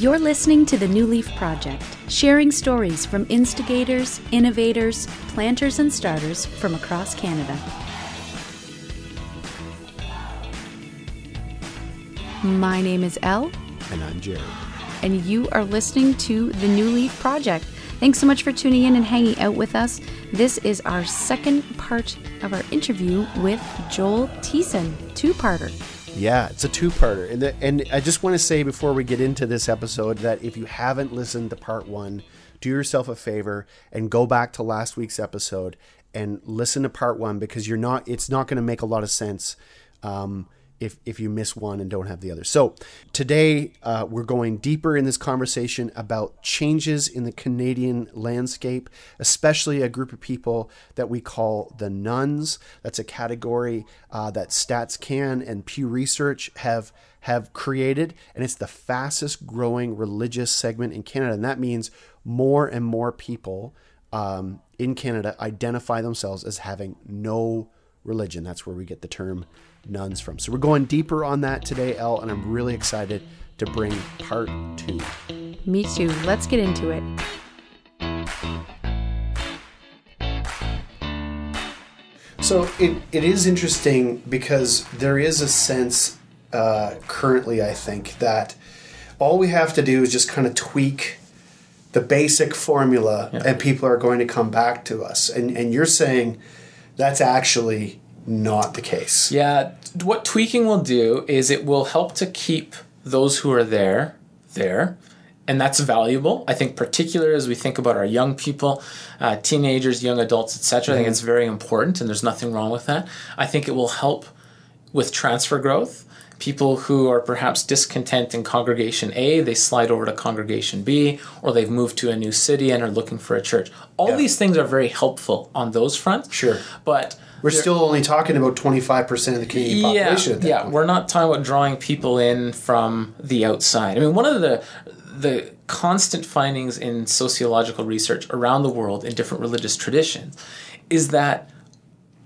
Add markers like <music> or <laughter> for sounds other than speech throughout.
You're listening to the New Leaf Project, sharing stories from instigators, innovators, planters, and starters from across Canada. My name is Elle, And I'm Jared. and you are listening to the New Leaf Project. Thanks so much for tuning in and hanging out with us. This is our second part of our interview with Joel Thiessen, two parter. Yeah, it's a two-parter, and the, and I just want to say before we get into this episode that if you haven't listened to part one, do yourself a favor and go back to last week's episode and listen to part one because you're not. It's not going to make a lot of sense. Um, if, if you miss one and don't have the other. So today uh, we're going deeper in this conversation about changes in the Canadian landscape, especially a group of people that we call the nones. That's a category uh, that StatsCan and Pew Research have have created, and it's the fastest growing religious segment in Canada. And that means more and more people um, in Canada identify themselves as having no religion. That's where we get the term nones from. So we're going deeper on that today, Elle, and I'm really excited to bring part two. Me too. Let's get into it. So it, it is interesting because there is a sense uh, currently, I think, that all we have to do is just kind of tweak the basic formula and people are going to come back to us. And, and you're saying that's actually not the case. Yeah, what tweaking will do is it will help to keep those who are there there. And that's valuable. I think, particularly as we think about our young people, uh, teenagers, young adults, etc. I think it's very important, and there's nothing wrong with that. I think it will help with transfer growth. People who are perhaps discontent in congregation A, they slide over to congregation B, or they've moved to a new city and are looking for a church. All Yeah. these things are very helpful on those fronts. Sure. But We're still only talking about 25% of the Canadian population. yeah, at that yeah. point. We're not talking about drawing people in from the outside. I mean, one of the the constant findings in sociological research around the world in different religious traditions is that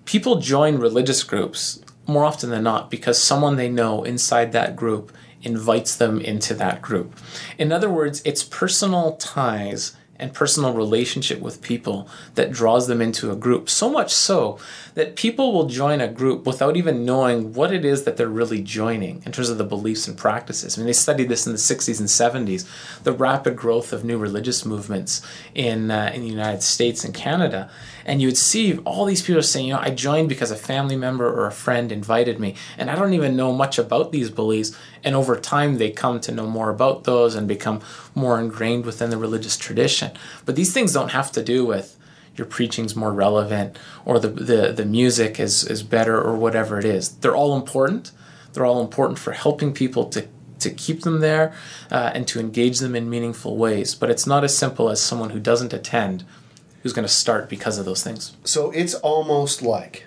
people join religious groups more often than not because someone they know inside that group invites them into that group. In other words, it's personal ties and personal relationship with people that draws them into a group. So much so that people will join a group without even knowing what it is that they're really joining in terms of the beliefs and practices. I mean, they studied this in the 60s and 70s, the rapid growth of new religious movements in, uh, in the United States and Canada. And you would see all these people saying, you know, I joined because a family member or a friend invited me, and I don't even know much about these beliefs. And over time, they come to know more about those and become more ingrained within the religious tradition. But these things don't have to do with your preaching's more relevant or the, the, the music is, is better or whatever it is. They're all important. They're all important for helping people to, to keep them there uh, and to engage them in meaningful ways. But it's not as simple as someone who doesn't attend who's going to start because of those things. So it's almost like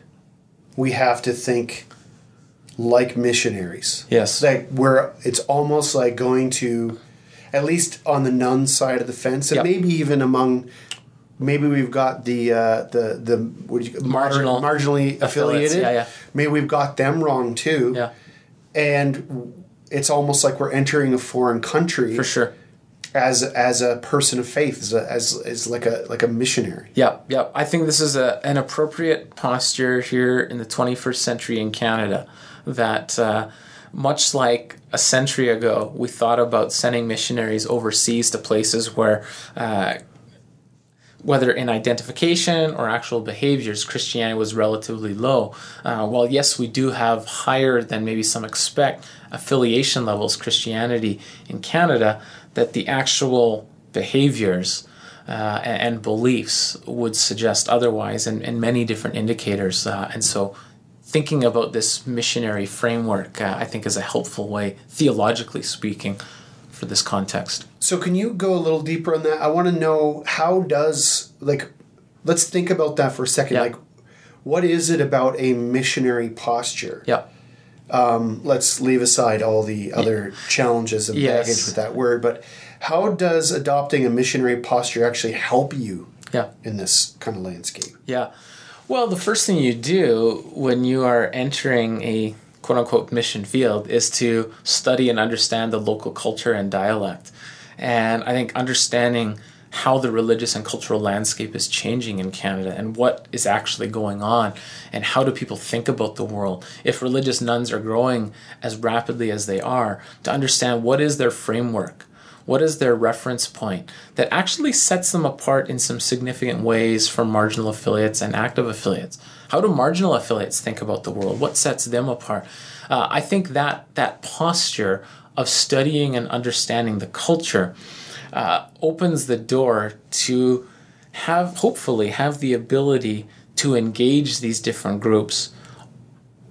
we have to think like missionaries. Yes. Like we're it's almost like going to at least on the nun side of the fence and Yep. maybe even among maybe we've got the uh, the the what do you Marginal marginally affiliated. yeah, yeah. Maybe we've got them wrong too. Yeah, And it's almost like we're entering a foreign country for sure. as as a person of faith, as a, as, as like a like a missionary. Yep, yep. I think this is a, an appropriate posture here in the 21st century in Canada. That uh, much like a century ago, we thought about sending missionaries overseas to places where, uh, whether in identification or actual behaviors, Christianity was relatively low. Uh, while yes, we do have higher than maybe some expect affiliation levels Christianity in Canada, that the actual behaviors uh, and, beliefs would suggest otherwise, and, and many different indicators. Uh, and so, thinking about this missionary framework, uh, I think, is a helpful way, theologically speaking, for this context. So can you go a little deeper on that? I want to know how does like let's think about that for a second. Yeah. Like what is it about a missionary posture? Yeah. Um, let's leave aside all the other challenges and Yes. baggage with that word, but how does adopting a missionary posture actually help you Yeah. in this kind of landscape? Yeah. Well, the first thing you do when you are entering a quote unquote mission field is to study and understand the local culture and dialect. And I think understanding how the religious and cultural landscape is changing in Canada and what is actually going on and how do people think about the world if religious nones are growing as rapidly as they are to understand what is their framework what is their reference point that actually sets them apart in some significant ways from marginal affiliates and active affiliates how do marginal affiliates think about the world? What sets them apart? Uh, i think that that posture of studying and understanding the culture uh, opens the door to have hopefully have the ability to engage these different groups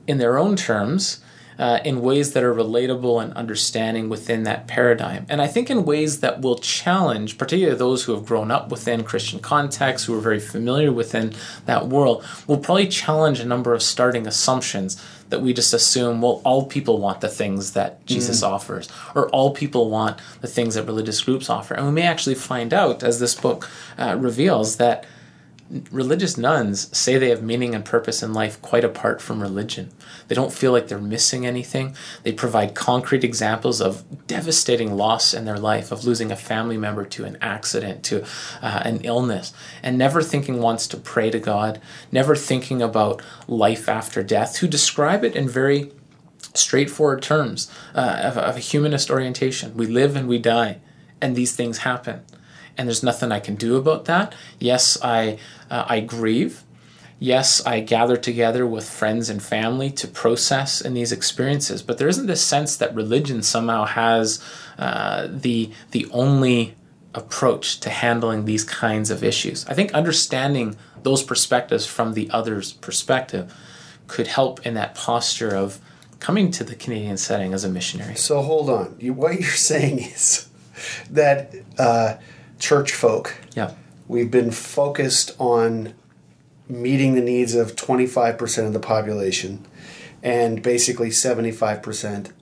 in their own terms uh, in ways that are relatable and understanding within that paradigm. And I think in ways that will challenge, particularly those who have grown up within Christian contexts, who are very familiar within that world, will probably challenge a number of starting assumptions that we just assume, well, all people want the things that Jesus mm. offers, or all people want the things that religious groups offer. And we may actually find out, as this book uh, reveals, that religious nones say they have meaning and purpose in life quite apart from religion. They don't feel like they're missing anything. They provide concrete examples of devastating loss in their life, of losing a family member to an accident, to uh, an illness, and never thinking once to pray to God, never thinking about life after death, who describe it in very straightforward terms uh, of, of a humanist orientation. We live and we die, and these things happen and there's nothing I can do about that. Yes, I uh, I grieve. Yes, I gather together with friends and family to process in these experiences, but there isn't this sense that religion somehow has uh, the the only approach to handling these kinds of issues. I think understanding those perspectives from the other's perspective could help in that posture of coming to the Canadian setting as a missionary. So hold on, you, what you're <laughs> saying is that uh, church folk. Yeah We've been focused on meeting the needs of 25% of the population and basically 75%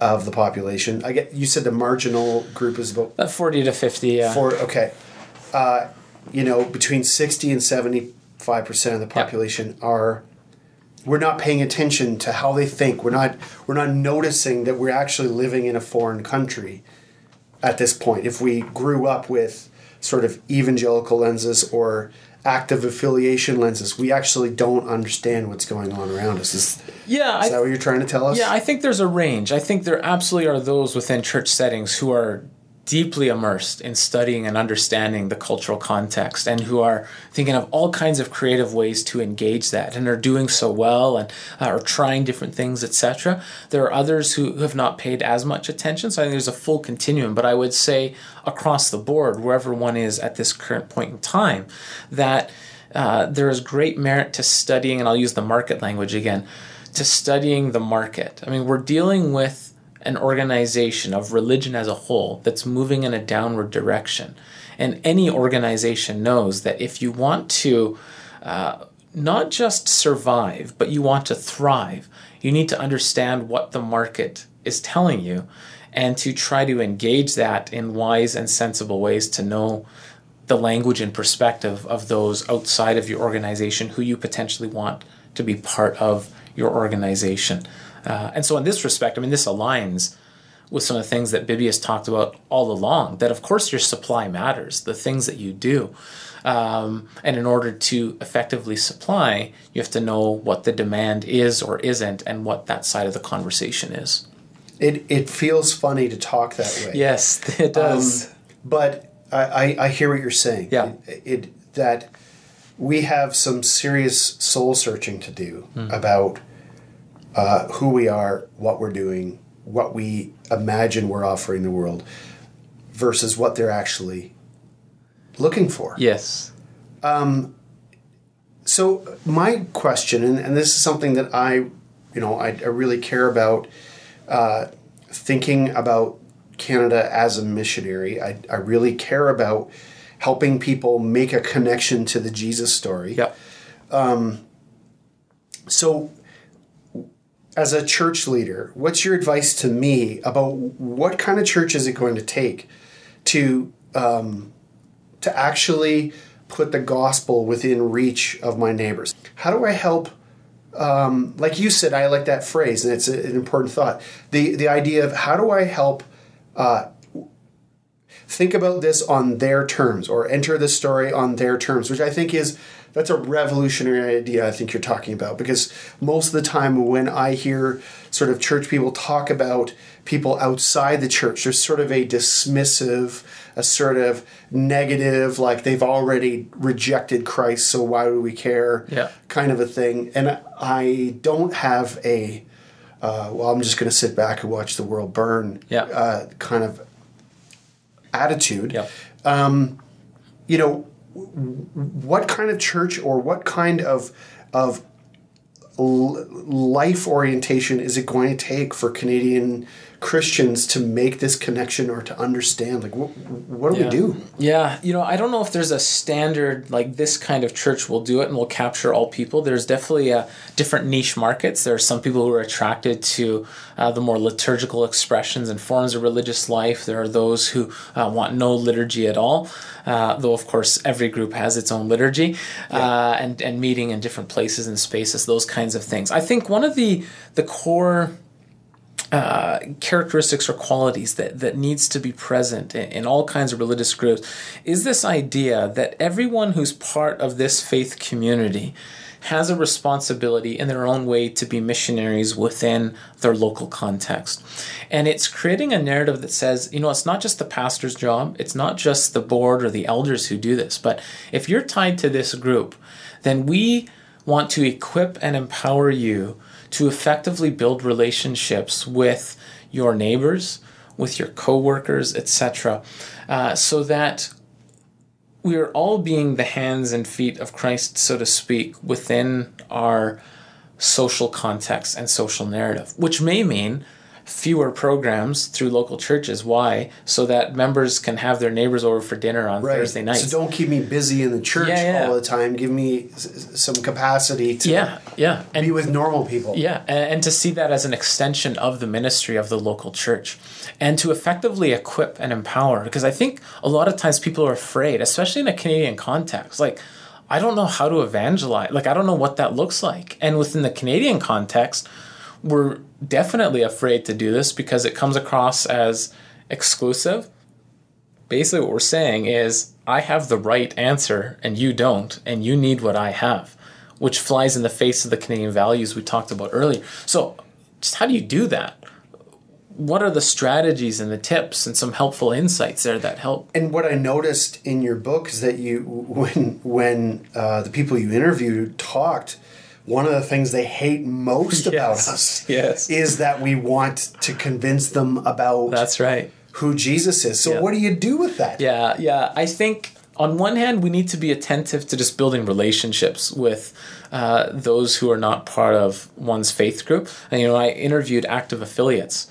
of the population. I get you said the marginal group is about uh, 40 to 50, yeah. For okay. Uh, you know, between 60 and 75% of the population yep. are we're not paying attention to how they think. We're not we're not noticing that we're actually living in a foreign country at this point. If we grew up with sort of evangelical lenses or active affiliation lenses. We actually don't understand what's going on around us. Is, yeah, is I, that what you're trying to tell us? Yeah, I think there's a range. I think there absolutely are those within church settings who are deeply immersed in studying and understanding the cultural context and who are thinking of all kinds of creative ways to engage that and are doing so well and uh, are trying different things etc there are others who have not paid as much attention. So i think there's a full continuum. But i would say across the board wherever one is at this current point in time that uh, there is great merit to studying and i'll use the market language again to studying the market. I mean we're dealing with an organization of religion as a whole that's moving in a downward direction. And any organization knows that if you want to uh, not just survive, but you want to thrive, you need to understand what the market is telling you and to try to engage that in wise and sensible ways to know the language and perspective of those outside of your organization who you potentially want to be part of your organization. Uh, and so, in this respect, I mean, this aligns with some of the things that Bibby has talked about all along. That, of course, your supply matters, the things that you do. Um, and in order to effectively supply, you have to know what the demand is or isn't and what that side of the conversation is. It, it feels funny to talk that way. Yes, <laughs> it does. Um, but I, I, I, hear what you're saying. Yeah. It, it, that we have some serious soul searching to do mm. about uh, who we are, what we're doing, what we imagine we're offering the world, versus what they're actually looking for. Yes. Um, so my question, and, and, this is something that I, you know, I, I really care about, uh, thinking about Canada as a missionary. I, I really care about helping people make a connection to the Jesus story. Yeah. Um, so as a church leader, what's your advice to me about what kind of church is it going to take to um, to actually put the gospel within reach of my neighbors? How do I help? Um, like you said, I like that phrase, and it's a, an important thought. the The idea of how do I help uh, think about this on their terms or enter the story on their terms, which I think is that's a revolutionary idea I think you're talking about because most of the time when I hear sort of church people talk about people outside the church, there's sort of a dismissive, a sort of negative, like they've already rejected Christ, so why do we care? Yeah. kind of a thing. And I don't have a uh, well, I'm just going to sit back and watch the world burn. Yeah. Uh, kind of attitude. Yep. You know, what kind of church or what kind of of life orientation is it going to take for Canadian Christians to make this connection or to understand? Like, what, what do Yeah. we do? Yeah, you know, I don't know if there's a standard like this kind of church will do it and will capture all people. There's definitely a different niche markets. There are some people who are attracted to uh, the more liturgical expressions and forms of religious life. There are those who uh, want no liturgy at all, uh, though of course every group has its own liturgy uh, and and meeting in different places and spaces. Those kinds of things. I think one of the the core uh, characteristics or qualities that, that needs to be present in, in all kinds of religious groups is this idea that everyone who's part of this faith community has a responsibility in their own way to be missionaries within their local context. And it's creating a narrative that says, you know, it's not just the pastor's job, it's not just the board or the elders who do this, but if you're tied to this group, then we want to equip and empower you to effectively build relationships with your neighbors, with your coworkers, etc., uh, so that we are all being the hands and feet of Christ, so to speak, within our social context and social narrative, which may mean fewer programs through local churches. Why? So that members can have their neighbors over for dinner on Thursday nights. So don't keep me busy in the church Yeah, yeah. all the time. Give me some capacity to yeah, yeah. And be with normal people. Yeah, and, and to see that as an extension of the ministry of the local church and to effectively equip and empower. Because I think a lot of times people are afraid, especially in a Canadian context. Like, I don't know how to evangelize. Like, I don't know what that looks like. And within the Canadian context, we're definitely afraid to do this because it comes across as exclusive. Basically, what we're saying is, I have the right answer and you don't, and you need what I have, which flies in the face of the Canadian values we talked about earlier. So, just how do you do that? What are the strategies and the tips and some helpful insights there that help? And what I noticed in your book is that you, <laughs> when when uh, the people you interviewed talked, one of the things they hate most <laughs> about Yes. us Yes. is that we want to convince them about That's right. who Jesus is. So Yeah. what do you do with that? Yeah, yeah. I think on one hand, we need to be attentive to just building relationships with uh, those who are not part of one's faith group. And, you know, I interviewed active affiliates.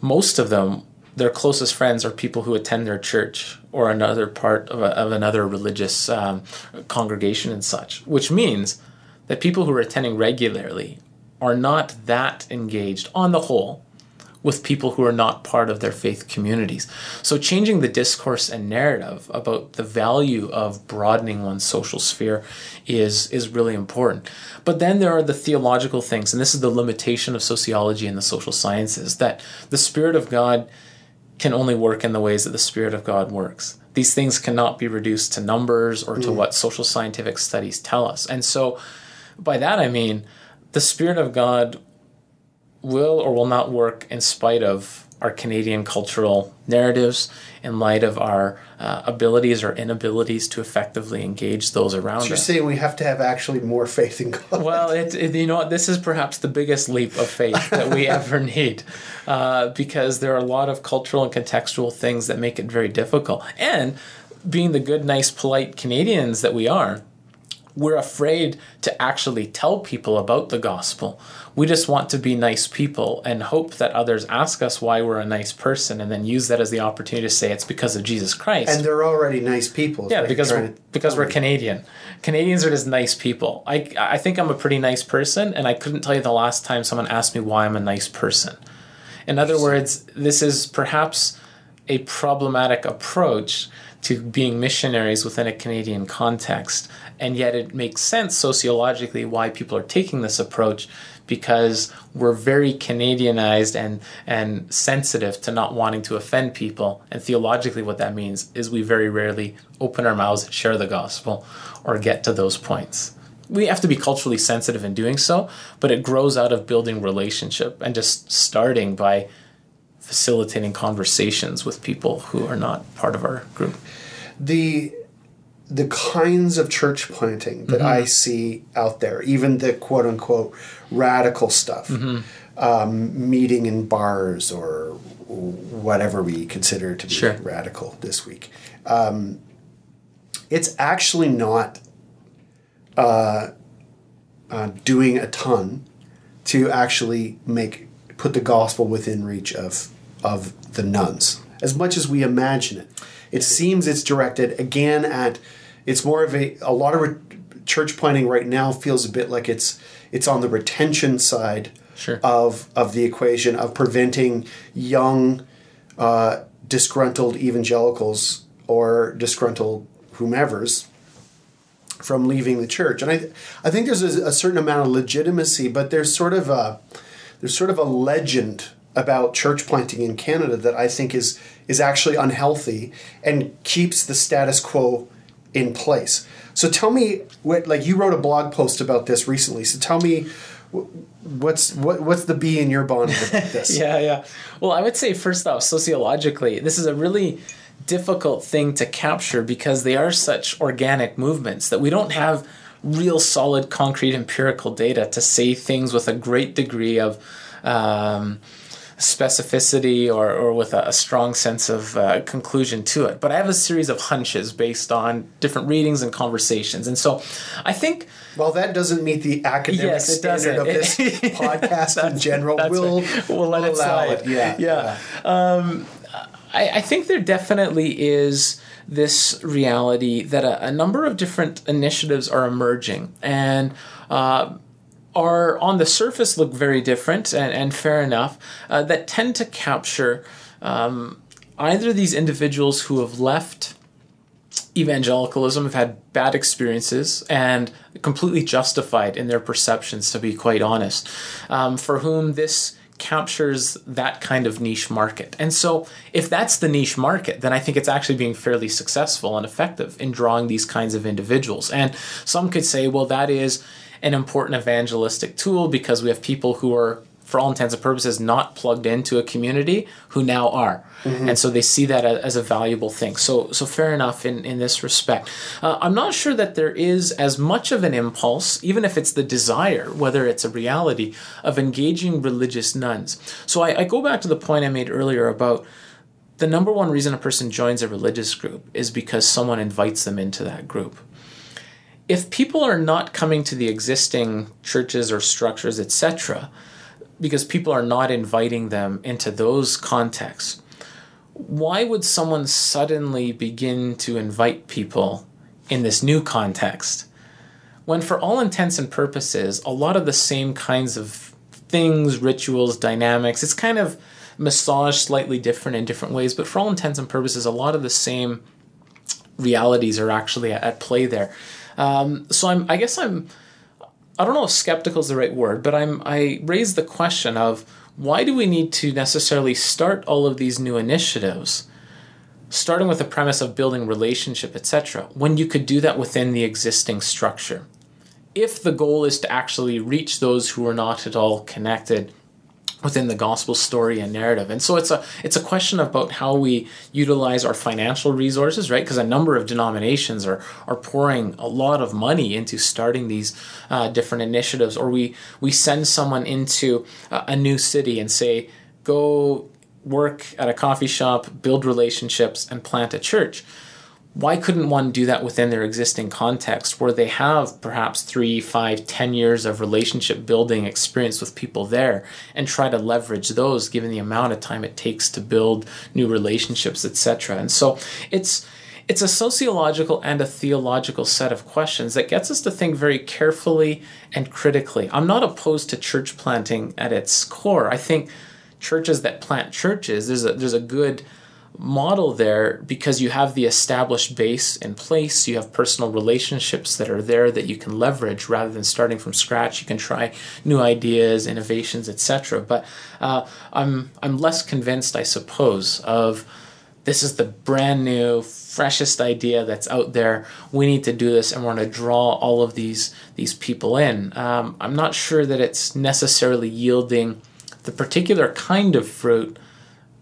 Most of them, their closest friends are people who attend their church or another part of, a, of another religious um, congregation and such, which means that people who are attending regularly are not that engaged on the whole with people who are not part of their faith communities. So, changing the discourse and narrative about the value of broadening one's social sphere is, is really important. But then there are the theological things, and this is the limitation of sociology and the social sciences that the Spirit of God can only work in the ways that the Spirit of God works. These things cannot be reduced to numbers or to mm. what social scientific studies tell us. And so, by that I mean, the Spirit of God will or will not work in spite of our Canadian cultural narratives, in light of our uh, abilities or inabilities to effectively engage those around us. You're us. saying we have to have actually more faith in God. Well, it, it- you know what? This is perhaps the biggest leap of faith that we <laughs> ever need, uh, because there are a lot of cultural and contextual things that make it very difficult. And being the good, nice, polite Canadians that we are, we're afraid to actually tell people about the gospel. We just want to be nice people and hope that others ask us why we're a nice person, and then use that as the opportunity to say it's because of Jesus Christ. and they're already nice people. Yeah, because we're, because we're. Canadian. Canadians are just nice people. I I think I'm a pretty nice person, and I couldn't tell you the last time someone asked me why I'm a nice person. In other words, this is perhaps a problematic approach to being missionaries within a Canadian context, and yet it makes sense sociologically why people are taking this approach because we're very Canadianized and and sensitive to not wanting to offend people. And theologically, what that means is we very rarely open our mouths, and share the gospel, or get to those points. We have to be culturally sensitive in doing so, but it grows out of building relationship and just starting by facilitating conversations with people who are not part of our group. The the kinds of church planting that I see out there, even the quote unquote radical stuff, um, meeting in bars or whatever we consider to be Sure. radical this week, um, it's actually not uh, uh, doing a ton to actually make put the gospel within reach of of the nones as much as we imagine it. It seems it's directed again at it's more of a a lot of re- church planting right now feels a bit like it's it's on the retention side Sure. of of the equation of preventing young uh, disgruntled evangelicals or disgruntled whomevers from leaving the church. And I, I think there's a, a certain amount of legitimacy, but there's sort of a there's sort of a legend about church planting in Canada that I think is is actually unhealthy and keeps the status quo in place. So tell me what like you wrote a blog post about this recently. So tell me what's what what's the bee in your bonnet about this? <laughs> Yeah, yeah. Well, I would say first off, sociologically, this is a really difficult thing to capture because they are such organic movements that we don't have real solid, concrete, empirical data to say things with a great degree of um, specificity or, or with a, a strong sense of uh, conclusion to it. But I have a series of hunches based on different readings and conversations. And so I think. Well, that doesn't meet the academic Yes, standard of this <laughs> podcast in general. We'll, right. We'll let it slide. Yeah, Yeah. I, I think there definitely is this reality that a, a number of different initiatives are emerging and uh, are on the surface look very different and, and fair enough uh, that tend to capture um, either these individuals who have left evangelicalism have had bad experiences and completely justified in their perceptions, to be quite honest, um, for whom this captures that kind of niche market. And so, if that's the niche market, then I think it's actually being fairly successful and effective in drawing these kinds of individuals. And some could say, well, that is an important evangelistic tool because we have people who are for all intents and purposes not plugged into a community who now are. And so they see that as a valuable thing. So so fair enough in in this respect. Uh, i'm not sure that there is as much of an impulse even if it's the desire whether it's a reality of engaging religious nones. So i, I go back to the point i made earlier about the number one reason a person joins a religious group is because someone invites them into that group if people are not coming to the existing churches or structures, etc., because people are not inviting them into those contexts, why would someone suddenly begin to invite people in this new context? When, for all intents and purposes, a lot of the same kinds of things, rituals, dynamics, it's kind of massaged slightly different in different ways, but for all intents and purposes, a lot of the same realities are actually at, play there. Um, so I'm, I guess I'm, I don't know if skeptical is the right word, but I'm, I raise the question of why do we need to necessarily start all of these new initiatives, starting with the premise of building relationship, etc., when you could do that within the existing structure? If the goal is to actually reach those who are not at all connected within the gospel story and narrative. And so it's a it's a question about how we utilize our financial resources, right? Because a number of denominations are are pouring a lot of money into starting these uh, different initiatives, or we we send someone into a, a new city and say, go work at a coffee shop, build relationships, and plant a church why couldn't one do that within their existing context where they have perhaps three, five, ten years of relationship building experience with people there and try to leverage those given the amount of time it takes to build new relationships, etc. And so it's it's a sociological and a theological set of questions that gets us to think very carefully and critically. I'm not opposed to church planting at its core. I think churches that plant churches, there's a there's a good model there because you have the established base in place you have personal relationships that are there that you can leverage rather than starting from scratch. You can try new ideas innovations etc but uh, i'm i'm less convinced i suppose of this is the brand new freshest idea that's out there. We need to do this and we're going to draw all of these these people in. Um, i'm not sure that it's necessarily yielding the particular kind of fruit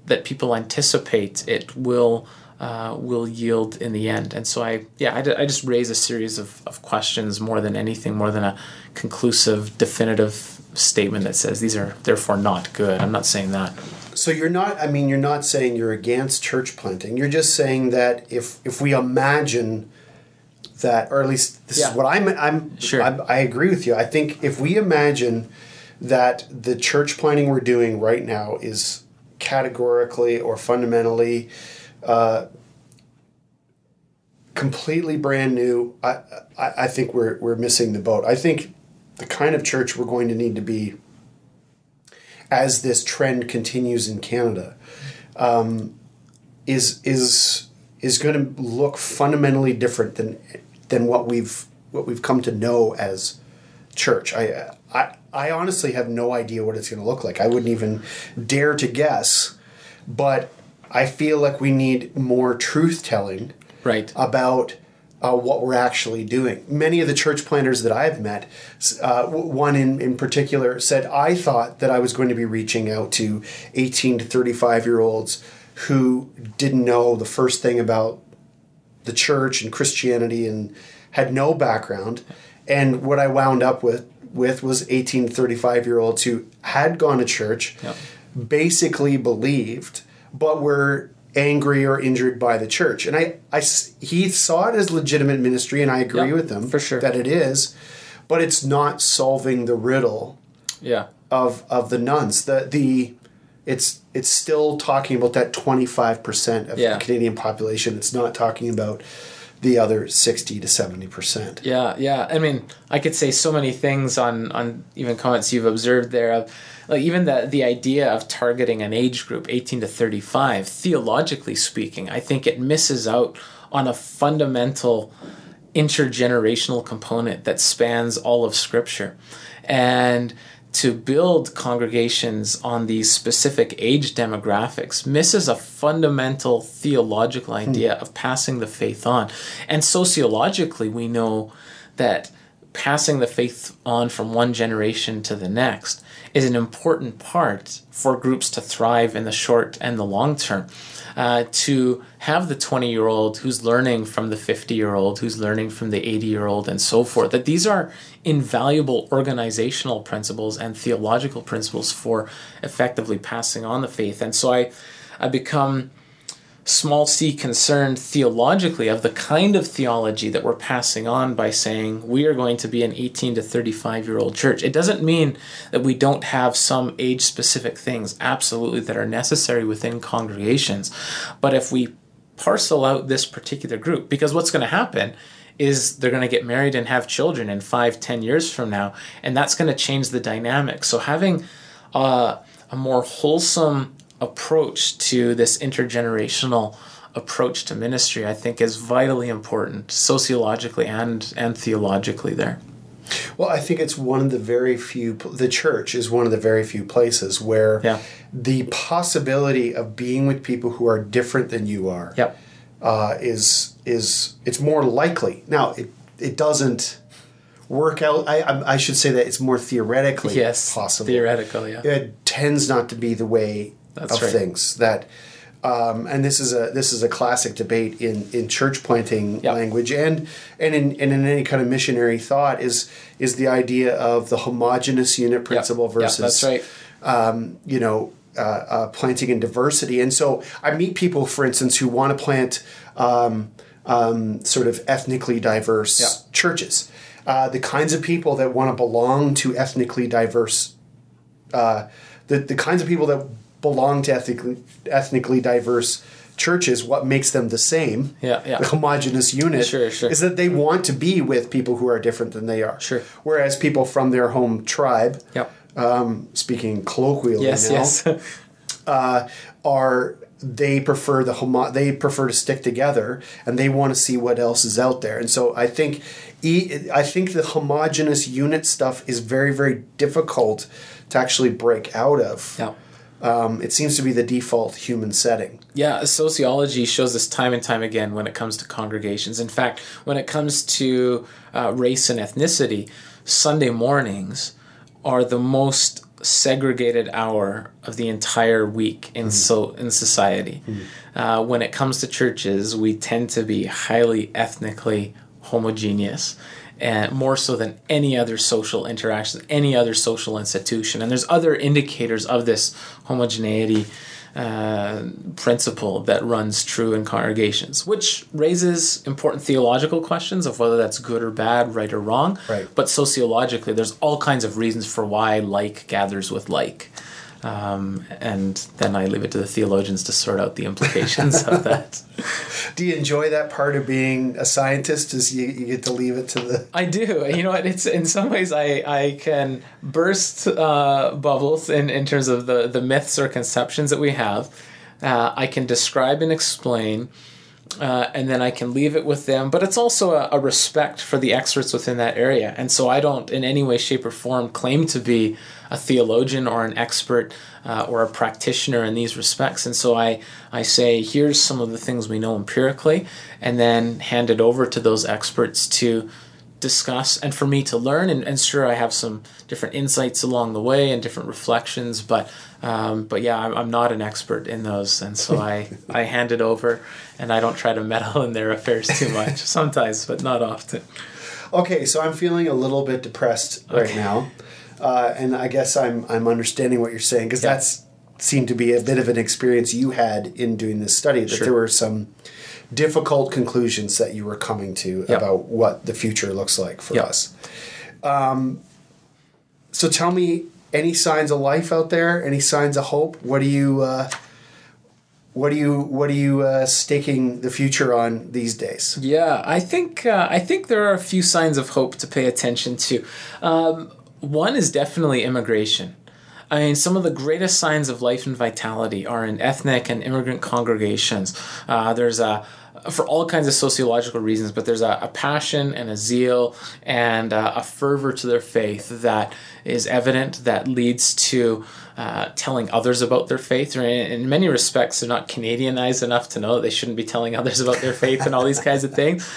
that people anticipate it will uh, will yield in the end. And so I, yeah, I, I just raise a series of, of questions more than anything, more than a conclusive, definitive statement that says these are therefore not good. I'm not saying that. So you're not. I mean, you're not saying you're against church planting. You're just saying that if if we imagine that, or at least this Yeah. is what I'm. I'm Sure. I, I agree with you. I think if we imagine that the church planting we're doing right now is categorically or fundamentally uh, completely brand new, I, I I think we're we're missing the boat. I think the kind of church we're going to need to be as this trend continues in Canada um, is is is going to look fundamentally different than than what we've what we've come to know as church. I I, I honestly have no idea what it's going to look like. I wouldn't even dare to guess, but I feel like we need more truth telling Right. about uh, what we're actually doing. Many of the church planters that I've met, uh, one in, in particular, said, I thought that I was going to be reaching out to 18 to 35 year olds who didn't know the first thing about the church and Christianity and had no background. And what I wound up with with was 18 35 year olds who had gone to church, Yeah. basically believed, but were angry or injured by the church. And I, I he saw it as legitimate ministry, and I agree Yeah, with him for sure. that it is, but it's not solving the riddle Yeah. of of the nones. The the it's it's still talking about that 25% of Yeah. the Canadian population. It's not talking about the other 60 to 70%. Yeah, yeah. I mean, I could say so many things on on even comments you've observed there of like even the the idea of targeting an age group 18 to 35 theologically speaking, I think it misses out on a fundamental intergenerational component that spans all of scripture. And to build congregations on these specific age demographics misses a fundamental theological hmm. idea of passing the faith on. And sociologically, we know that passing the faith on from one generation to the next is an important part for groups to thrive in the short and the long term. Uh, to have the 20 year old who's learning from the 50 year old, who's learning from the 80 year old, and so forth, that these are invaluable organizational principles and theological principles for effectively passing on the faith. And so I, I become small c concerned theologically of the kind of theology that we're passing on by saying we are going to be an 18 to 35 year old church. It doesn't mean that we don't have some age specific things absolutely that are necessary within congregations. But if we parcel out this particular group, because what's going to happen is they're going to get married and have children in five, ten years from now, and that's going to change the dynamic. So having uh, a more wholesome approach to this intergenerational approach to ministry, I think, is vitally important sociologically and and theologically. There, Well, I think it's one of the very few, the church is one of the very few places where Yeah. the possibility of being with people who are different than you are yep, uh, is, is, it's more likely. Now, it, it doesn't work out. I, I, should say that it's more theoretically yes, possible. theoretical, yeah, It tends not to be the way That's of right. things that, um, and this is a this is a classic debate in, in church planting Yep. language and and in, and in any kind of missionary thought is is the idea of the homogenous unit principle Yep, versus that's right. um, you know, uh, uh, planting in diversity. And so I meet people, for instance, who want to plant um, um, sort of ethnically diverse churches. Uh, the kinds of people that want to belong to ethnically diverse, uh, the, the kinds of people that belong to ethnically, ethnically diverse churches, what makes them the same, Yeah, yeah. the homogenous unit, Sure, sure. is that they want to be with people who are different than they are. Sure. Whereas people from their home tribe, yep, um, speaking colloquially yes, now, yes, <laughs> uh, are they prefer the homo- they prefer to stick together and they want to see what else is out there and so i think e- i think the homogenous unit stuff is very very difficult to actually break out of Yeah. Um, it seems to be the default human setting Yeah, sociology shows this time and time again when it comes to congregations. In fact, when it comes to uh, race and ethnicity, Sunday mornings are the most segregated hour of the entire week in so in society. Uh, when it comes to churches, we tend to be highly ethnically homogeneous. And more so than any other social interaction, any other social institution. And there's other indicators of this homogeneity uh, principle that runs true in congregations, which raises important theological questions of whether that's good or bad, right or wrong. Right. But sociologically, there's all kinds of reasons for why like gathers with like. Um, and then I leave it to the theologians to sort out the implications of that. <laughs> do you enjoy that part of being a scientist is you, you get to leave it to the I do. You know what? It's in some ways I I can burst uh, bubbles in in terms of the the myths or conceptions that we have. Uh, I can describe and explain. Uh, and then I can leave it with them. But it's also a, a respect for the experts within that area. And so I don't, in any way, shape, or form, claim to be a theologian or an expert uh, or a practitioner in these respects. And so I, I say, here's some of the things we know empirically, and then hand it over to those experts to discuss and for me to learn. And, and sure I have some different insights along the way and different reflections but um, but yeah I'm, I'm not an expert in those. And so I I hand it over and I don't try to meddle in their affairs too much. <laughs> Sometimes but not often. Okay, so I'm feeling a little bit depressed right Okay. now, uh, and I guess I'm I'm understanding what you're saying because Yeah. that's seemed to be a bit of an experience you had in doing this study. That Sure. there were some difficult conclusions that you were coming to Yeah. about what the future looks like for Yeah. us. Um, so tell me, any signs of life out there? Any signs of hope? What do you? Uh, what are you what are you uh, staking the future on these days? Yeah, I think uh, I think there are a few signs of hope to pay attention to. Um, one is definitely immigration. I mean, some of the greatest signs of life and vitality are in ethnic and immigrant congregations. Uh, there's a for all kinds of sociological reasons, but there's a, a passion and a zeal and uh, a fervor to their faith that is evident that leads to uh, telling others about their faith. Or in, in many respects, they're not Canadianized enough to know that they shouldn't be telling others about their faith and all these kinds of things,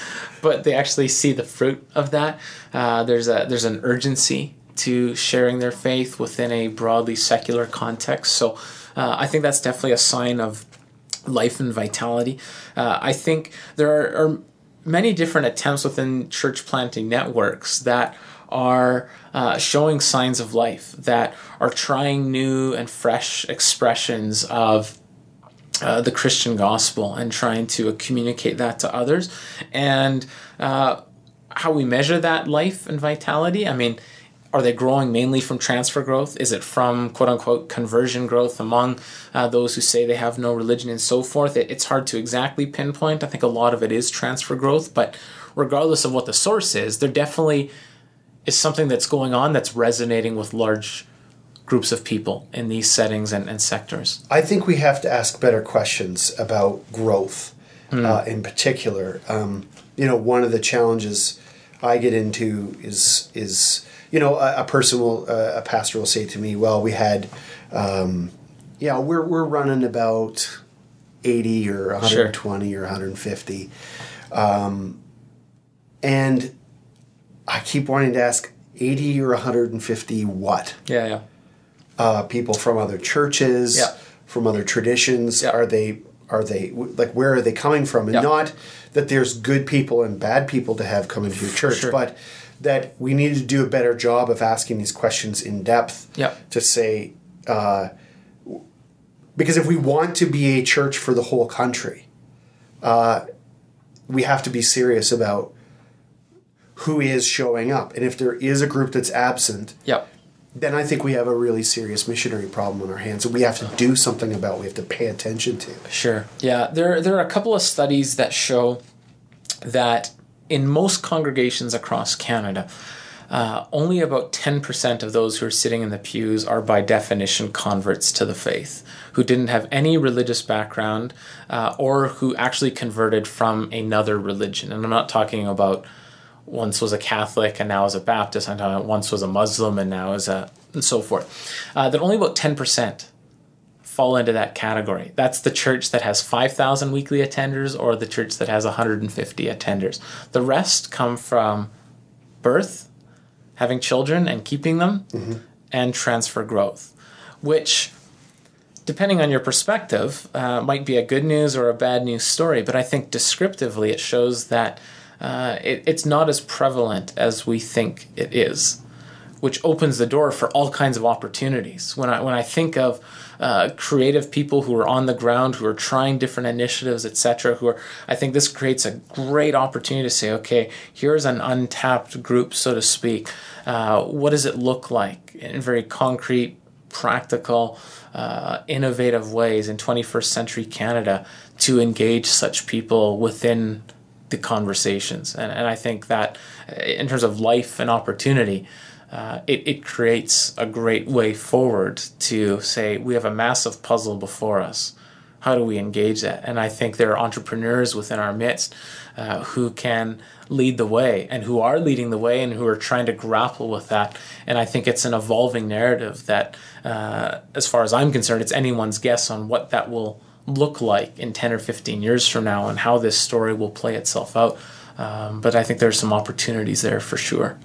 but they actually see the fruit of that. Uh, there's a there's an urgency to sharing their faith within a broadly secular context. So uh, I think that's definitely a sign of life and vitality. Uh, I think there are, are many different attempts within church planting networks that are uh, showing signs of life, that are trying new and fresh expressions of uh, the Christian gospel and trying to communicate that to others. And uh, how we measure that life and vitality, I mean, are they growing mainly from transfer growth? Is it from quote unquote conversion growth among uh, those who say they have no religion and so forth? It, it's hard to exactly pinpoint. I think a lot of it is transfer growth, but regardless of what the source is, there definitely is something that's going on that's resonating with large groups of people in these settings and, and sectors. I think we have to ask better questions about growth uh, in particular. Um, you know, one of the challenges I get into is is you know a, a person will uh, a pastor will say to me, "Well, we had, um, yeah, we're we're running about eighty or one hundred twenty or one hundred fifty, um, and I keep wanting to ask." 80 or 150 what? Yeah, yeah. uh, people from other churches, Yeah. from other traditions? Yeah. Are they are they like where are they coming from? And not that there's good people and bad people to have come into your church, sure. but that we need to do a better job of asking these questions in depth. Yeah. To say, uh, because if we want to be a church for the whole country, uh, we have to be serious about who is showing up, and if there is a group that's absent, then I think we have a really serious missionary problem on our hands that we have to do something about. We have to pay attention to. Sure. Yeah, there there are a couple of studies that show that in most congregations across Canada, uh, only about 10% of those who are sitting in the pews are by definition converts to the faith, who didn't have any religious background uh, or who actually converted from another religion. And I'm not talking about once was a Catholic and now is a Baptist, I'm talking once was a Muslim and now is a, and so forth. Uh, that only about 10% fall into that category. That's the church that has 5,000 weekly attenders or the church that has 150 attenders. The rest come from birth, having children and keeping them, mm-hmm. and transfer growth, which, depending on your perspective, uh, might be a good news or a bad news story. But I think descriptively, it shows that uh, it, it's not as prevalent as we think it is, which opens the door for all kinds of opportunities. When I when I think of uh, creative people who are on the ground, who are trying different initiatives, etc. Who are, I think this creates a great opportunity to say, okay, here's an untapped group, so to speak. Uh, what does it look like in very concrete, practical, uh, innovative ways in 21st century Canada to engage such people within the conversations? And, and I think that in terms of life and opportunity, uh, it, it creates a great way forward to say we have a massive puzzle before us. How do we engage that? And I think there are entrepreneurs within our midst uh, who can lead the way and who are leading the way and who are trying to grapple with that. And I think it's an evolving narrative that, uh, as far as I'm concerned, it's anyone's guess on what that will look like in 10 or 15 years from now and how this story will play itself out. Um, but I think there's some opportunities there for sure.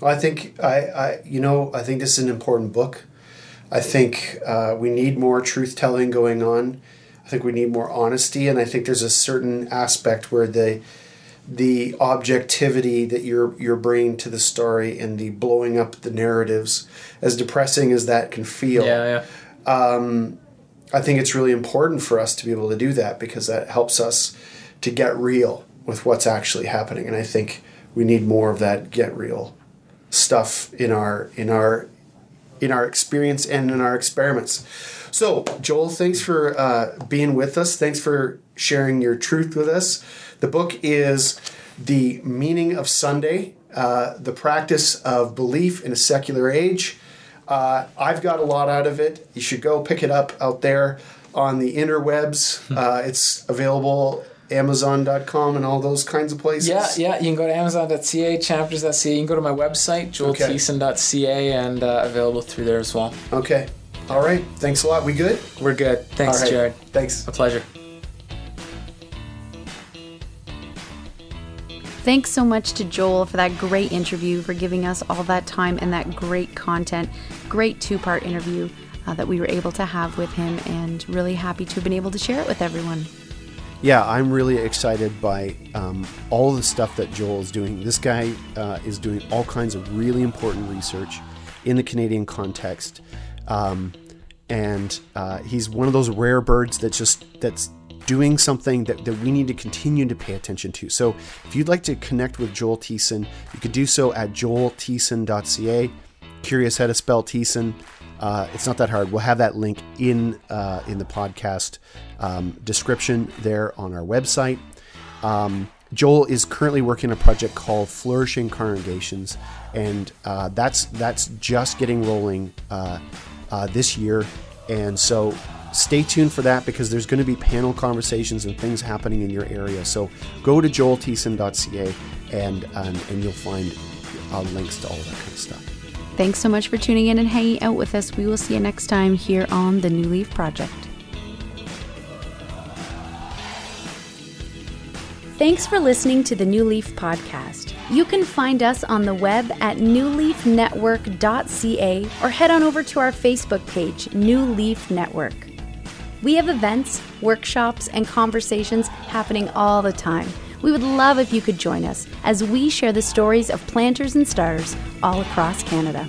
Well, I think I, I, you know, I think this is an important book. I think uh, we need more truth telling going on. I think we need more honesty, and I think there's a certain aspect where the the objectivity that you're you're bringing to the story and the blowing up the narratives, as depressing as that can feel. Yeah, yeah. Um, I think it's really important for us to be able to do that because that helps us to get real with what's actually happening, and I think we need more of that get real stuff in our in our in our experience and in our experiments. So, Joel, thanks for uh, being with us. Thanks for sharing your truth with us. The book is The Meaning of Sunday uh, The Practice of Belief in a Secular Age. Uh, I've got a lot out of it. You should go pick it up out there on the interwebs. Hmm. Uh, it's available Amazon.com and all those kinds of places? Yeah, yeah. You can go to Amazon.ca, chapters.ca. You can go to my website, joelthiessen.ca, and uh, available through there as well. Okay. All right. Thanks a lot. We good? We're good. Thanks, right. Jared. Thanks. A pleasure. Thanks so much to Joel for that great interview, for giving us all that time and that great content. Great two part interview uh, that we were able to have with him, and really happy to have been able to share it with everyone yeah, I'm really excited by um, all the stuff that Joel is doing. This guy uh, is doing all kinds of really important research in the Canadian context, um, and uh, he's one of those rare birds that just that's doing something that, that we need to continue to pay attention to. So, if you'd like to connect with Joel Thiessen, you could do so at joelthiessen.ca. Curious how to spell Thiessen? Uh, it's not that hard. We'll have that link in uh, in the podcast um, description there on our website. Um, Joel is currently working on a project called Flourishing Congregations, and uh, that's that's just getting rolling uh, uh, this year. And so, stay tuned for that because there's going to be panel conversations and things happening in your area. So, go to joelthiessen.ca and um, and you'll find uh, links to all that kind of stuff. Thanks so much for tuning in and hanging out with us. We will see you next time here on the New Leaf Project. Thanks for listening to the New Leaf Podcast. You can find us on the web at newleafnetwork.ca or head on over to our Facebook page, New Leaf Network. We have events, workshops, and conversations happening all the time we would love if you could join us as we share the stories of planters and starters all across Canada.